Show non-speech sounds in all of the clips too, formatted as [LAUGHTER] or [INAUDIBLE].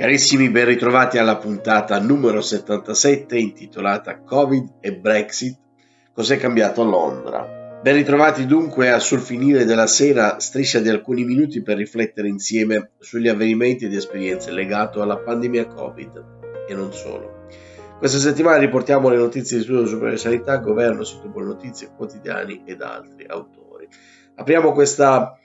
Carissimi, ben ritrovati alla puntata numero 77 intitolata Covid e Brexit, cos'è cambiato a Londra. Ben ritrovati dunque a sul finire della sera striscia di alcuni minuti per riflettere insieme sugli avvenimenti ed esperienze legate alla pandemia Covid e non solo. Questa settimana riportiamo le notizie di Studio Superiore Sanità, Governo, sito buone notizie, quotidiani ed altri autori. Apriamo questa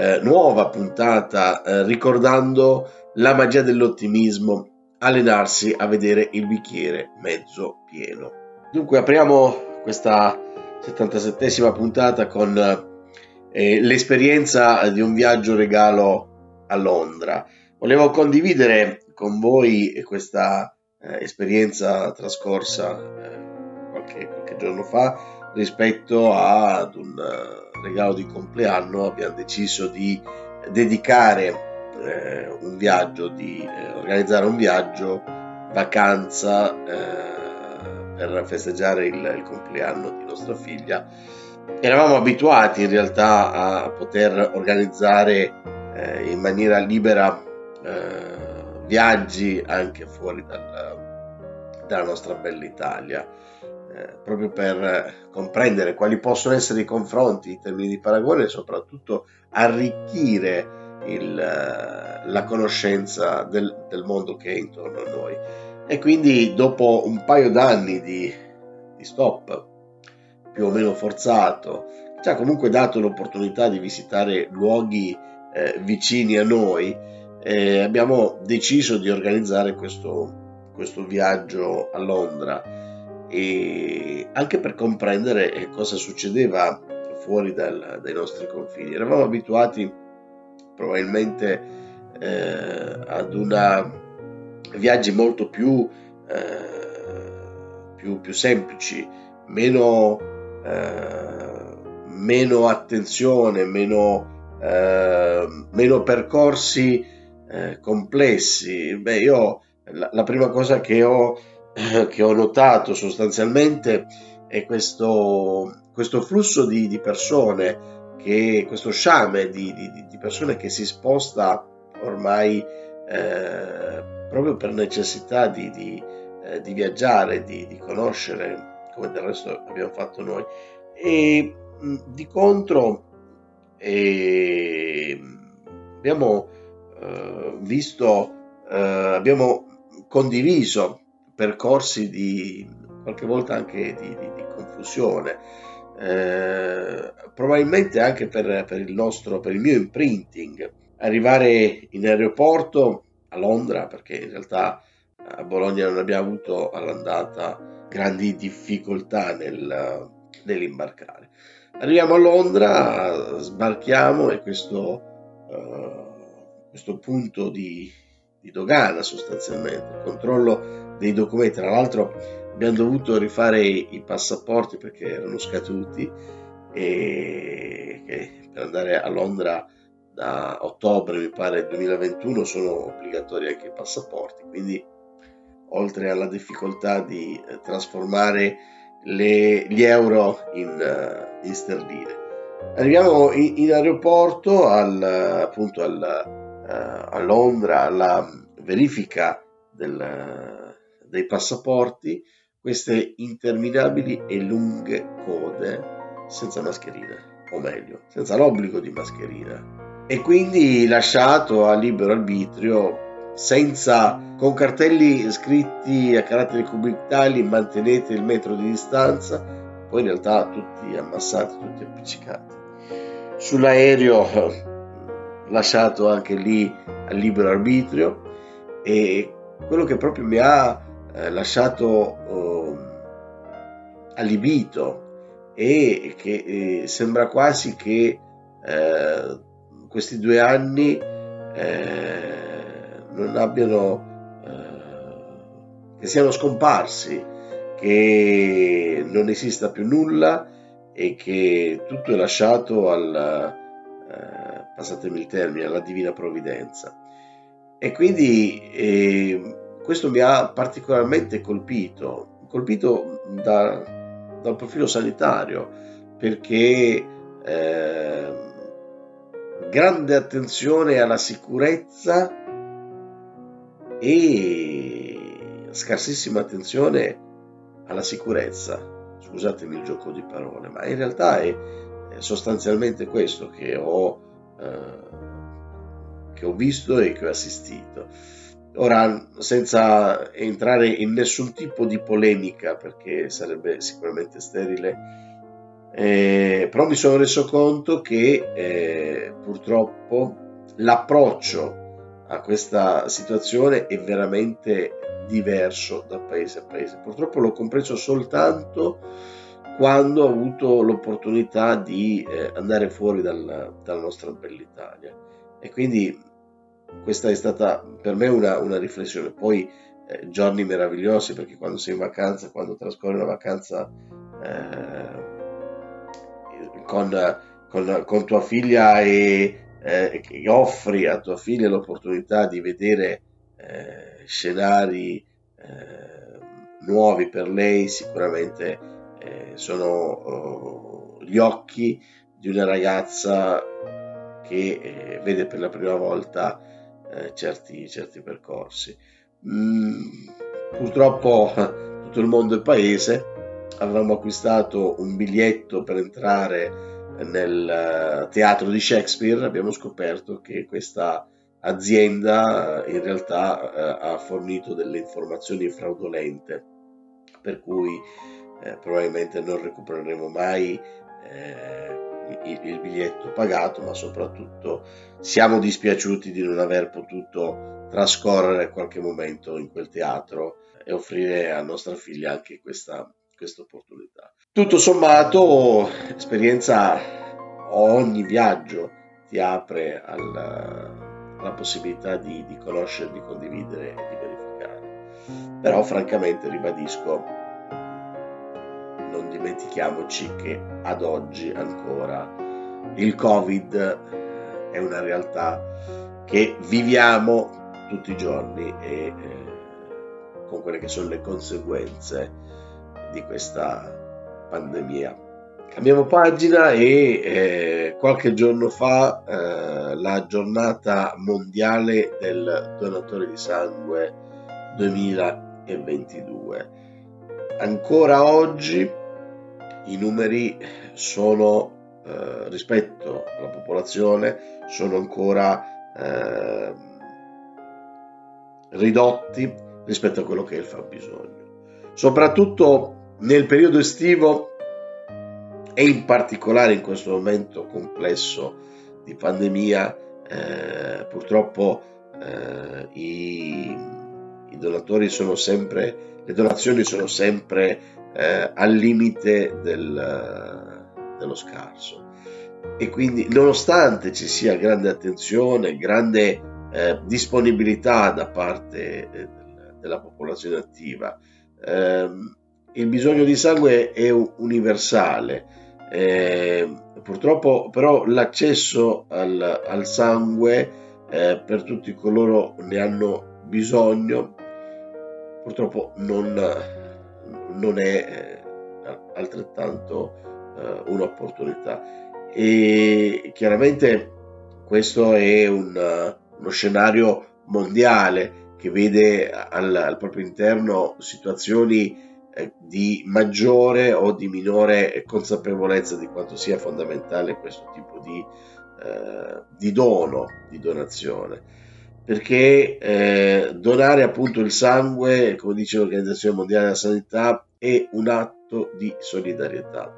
eh, nuova puntata eh, ricordando la magia dell'ottimismo, allenarsi a vedere il bicchiere mezzo pieno. Dunque apriamo questa 77esima puntata con eh, l'esperienza di un viaggio regalo a Londra. Volevo condividere con voi questa eh, esperienza trascorsa eh, qualche, qualche, giorno fa rispetto ad un uh, regalo di compleanno. Abbiamo deciso di dedicare eh, un viaggio, di eh, organizzare un viaggio, vacanza eh, per festeggiare il, il, compleanno di nostra figlia. Eravamo abituati in realtà a poter organizzare eh, in maniera libera eh, viaggi anche fuori dal, dalla nostra bella Italia. Eh, proprio per comprendere quali possono essere i confronti in termini di paragone e soprattutto arricchire il, la conoscenza del, del, mondo che è intorno a noi. E quindi dopo un paio d'anni di, di stop più o meno forzato, ci ha comunque dato l'opportunità di visitare luoghi eh, vicini a noi, eh, abbiamo deciso di organizzare questo, questo viaggio a Londra e anche per comprendere cosa succedeva fuori dal, dai nostri confini. Eravamo abituati probabilmente eh, ad una viaggi molto più, eh, più, più semplici, meno, eh, meno attenzione, meno, eh, meno percorsi eh, complessi. Beh, io la, la, prima cosa che ho, [LAUGHS] che ho notato sostanzialmente è questo, questo flusso di, di persone che questo sciame di, di, di persone che si sposta ormai eh, proprio per necessità di, eh, viaggiare, di, conoscere, come del resto abbiamo fatto noi. E di contro eh, abbiamo visto, eh, abbiamo condiviso percorsi di qualche volta anche di, confusione eh, probabilmente anche per, per, il nostro, per il mio imprinting, arrivare in aeroporto a Londra, perché in realtà a Bologna non abbiamo avuto all'andata grandi difficoltà nel, nell'imbarcare. Arriviamo a Londra, sbarchiamo e questo, uh, questo punto di, di dogana sostanzialmente, il controllo dei documenti, tra l'altro abbiamo dovuto rifare i passaporti perché erano scaduti e per andare a Londra da ottobre mi pare 2021 sono obbligatori anche i passaporti. Quindi oltre alla difficoltà di eh, trasformare le, gli euro in, uh, in sterline. Arriviamo in, in aeroporto al, appunto al, uh, a Londra alla verifica del, dei passaporti queste interminabili e lunghe code senza mascherina, o meglio, senza l'obbligo di mascherina. E quindi lasciato a libero arbitrio, senza, con cartelli scritti a caratteri cubitali, mantenete il metro di distanza, poi in realtà tutti ammassati, tutti appiccicati. Sull'aereo lasciato anche lì a libero arbitrio e quello che proprio mi ha eh, lasciato eh, allibito e che eh, sembra quasi che eh, questi due anni eh, non abbiano che siano scomparsi che non esista più nulla e che tutto è lasciato al passatemi il termine alla divina provvidenza. E quindi eh, questo mi ha particolarmente colpito, colpito da, dal profilo sanitario, perché eh, grande attenzione alla sicurezza e scarsissima attenzione alla sicurezza. Scusatemi il gioco di parole, ma in realtà è, è sostanzialmente questo che ho, eh, che ho visto e che ho assistito. Ora, senza entrare in nessun tipo di polemica, perché sarebbe sicuramente sterile, eh, però mi sono reso conto che eh, purtroppo l'approccio a questa situazione è veramente diverso da paese a paese. Purtroppo l'ho compreso soltanto quando ho avuto l'opportunità di eh, andare fuori dal, dalla nostra bella Italia. E quindi questa è stata per me una, una riflessione. Poi eh, giorni meravigliosi perché quando sei in vacanza, quando trascorri una vacanza eh, con, con, con, tua figlia e eh, offri a tua figlia l'opportunità di vedere eh, scenari eh, nuovi per lei, sicuramente eh, sono oh, gli occhi di una ragazza che vede per la prima volta eh, certi, certi, percorsi. Mm, purtroppo [LAUGHS] tutto il mondo è paese, avevamo acquistato un biglietto per entrare nel eh, teatro di Shakespeare, abbiamo scoperto che questa azienda eh, in realtà eh, ha fornito delle informazioni fraudolente, per cui eh, probabilmente non recupereremo mai eh, il, il biglietto pagato, ma soprattutto siamo dispiaciuti di non aver potuto trascorrere qualche momento in quel teatro e offrire a nostra figlia anche questa, questa opportunità. Tutto sommato, esperienza, ogni viaggio ti apre alla, alla possibilità di, di conoscere, di condividere e di verificare. Però francamente ribadisco, non dimentichiamoci che ad oggi ancora il Covid è una realtà che viviamo tutti i giorni e eh, con quelle che sono le conseguenze di questa pandemia. Cambiamo pagina e eh, qualche giorno fa eh, la giornata mondiale del donatore di sangue 2022. Ancora oggi i numeri sono eh, rispetto alla popolazione sono ancora eh, ridotti rispetto a quello che è il fabbisogno. Soprattutto nel periodo estivo e in particolare in questo momento complesso di pandemia, eh, purtroppo eh, i, i, donatori sono sempre, le donazioni sono sempre eh, al limite del, dello scarso. E quindi, nonostante ci sia grande attenzione, grande eh, disponibilità da parte eh, della popolazione attiva, ehm, il bisogno di sangue è universale. Eh, purtroppo, però, l'accesso al, al sangue eh, per tutti coloro ne hanno bisogno, purtroppo non non è eh, altrettanto eh, un'opportunità. E chiaramente questo è un, uno scenario mondiale che vede al, al proprio interno situazioni eh, di maggiore o di minore consapevolezza di quanto sia fondamentale questo tipo di, eh, di dono, di donazione perché eh, donare appunto il sangue, come dice l'Organizzazione Mondiale della Sanità, è un atto di solidarietà.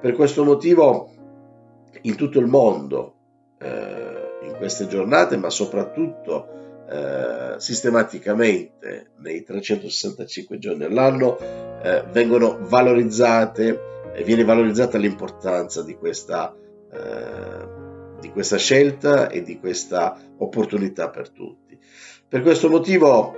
Per questo motivo in tutto il mondo, eh, in queste giornate, ma soprattutto eh, sistematicamente nei 365 giorni all'anno, eh, vengono valorizzate, viene valorizzata l'importanza di questa eh, di questa scelta e di questa opportunità per tutti. Per questo motivo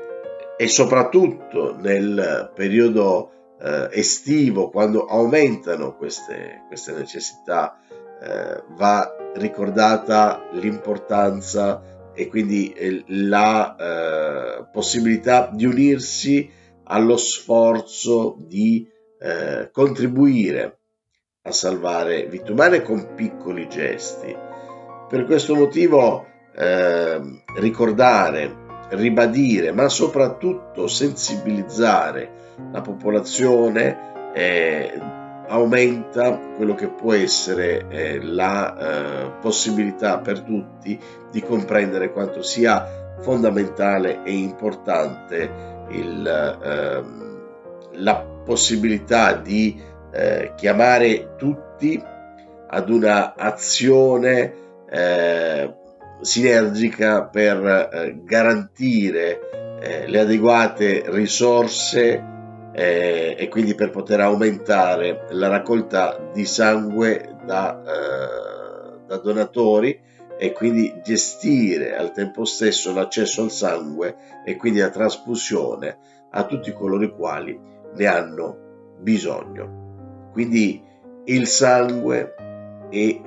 e soprattutto nel periodo eh, estivo, quando aumentano queste, queste necessità, eh, va ricordata l'importanza e quindi eh, la eh, possibilità di unirsi allo sforzo di eh, contribuire a salvare vite umane con piccoli gesti per questo motivo eh, ricordare ribadire, ma soprattutto sensibilizzare la popolazione, eh, aumenta quello che può essere eh, la eh, possibilità per tutti di comprendere quanto sia fondamentale e importante il, ehm, la possibilità di eh, chiamare tutti ad una azione eh, sinergica per eh, garantire eh, le adeguate risorse eh, e quindi per poter aumentare la raccolta di sangue da, eh, da donatori e quindi gestire al tempo stesso l'accesso al sangue e quindi la trasfusione a tutti coloro i quali ne hanno bisogno. Quindi il sangue è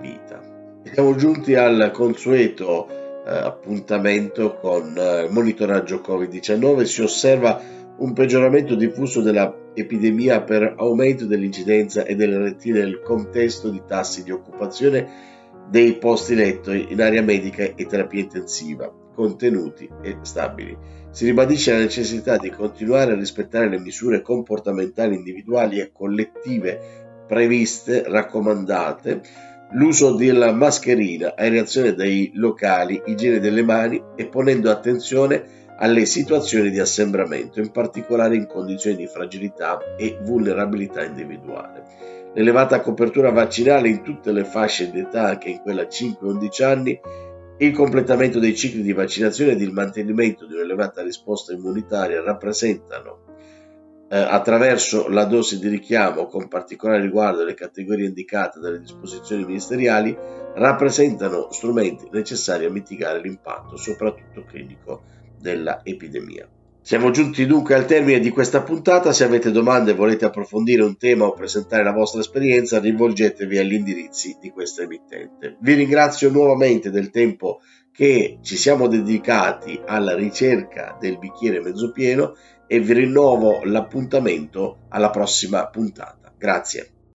vita. Siamo giunti al consueto eh, appuntamento con eh, monitoraggio Covid-19. Si osserva un peggioramento diffuso dell'epidemia per aumento dell'incidenza e delle rettine nel contesto di tassi di occupazione dei posti letto in area medica e terapia intensiva, contenuti e stabili. Si ribadisce la necessità di continuare a rispettare le misure comportamentali individuali e collettive previste, raccomandate, l'uso della mascherina, aerazione dei locali, igiene delle mani e ponendo attenzione alle situazioni di assembramento, in particolare in condizioni di fragilità e vulnerabilità individuale. L'elevata copertura vaccinale in tutte le fasce d'età, anche in quella 5-11 anni, il completamento dei cicli di vaccinazione ed il mantenimento di un'elevata risposta immunitaria rappresentano, eh, attraverso la dose di richiamo con particolare riguardo alle categorie indicate dalle disposizioni ministeriali, rappresentano strumenti necessari a mitigare l'impatto, soprattutto clinico, della epidemia. Siamo giunti dunque al termine di questa puntata, se avete domande e volete approfondire un tema o presentare la vostra esperienza rivolgetevi agli indirizzi di questa emittente. Vi ringrazio nuovamente del tempo che ci siamo dedicati alla ricerca del bicchiere mezzo pieno e vi rinnovo l'appuntamento alla prossima puntata. Grazie.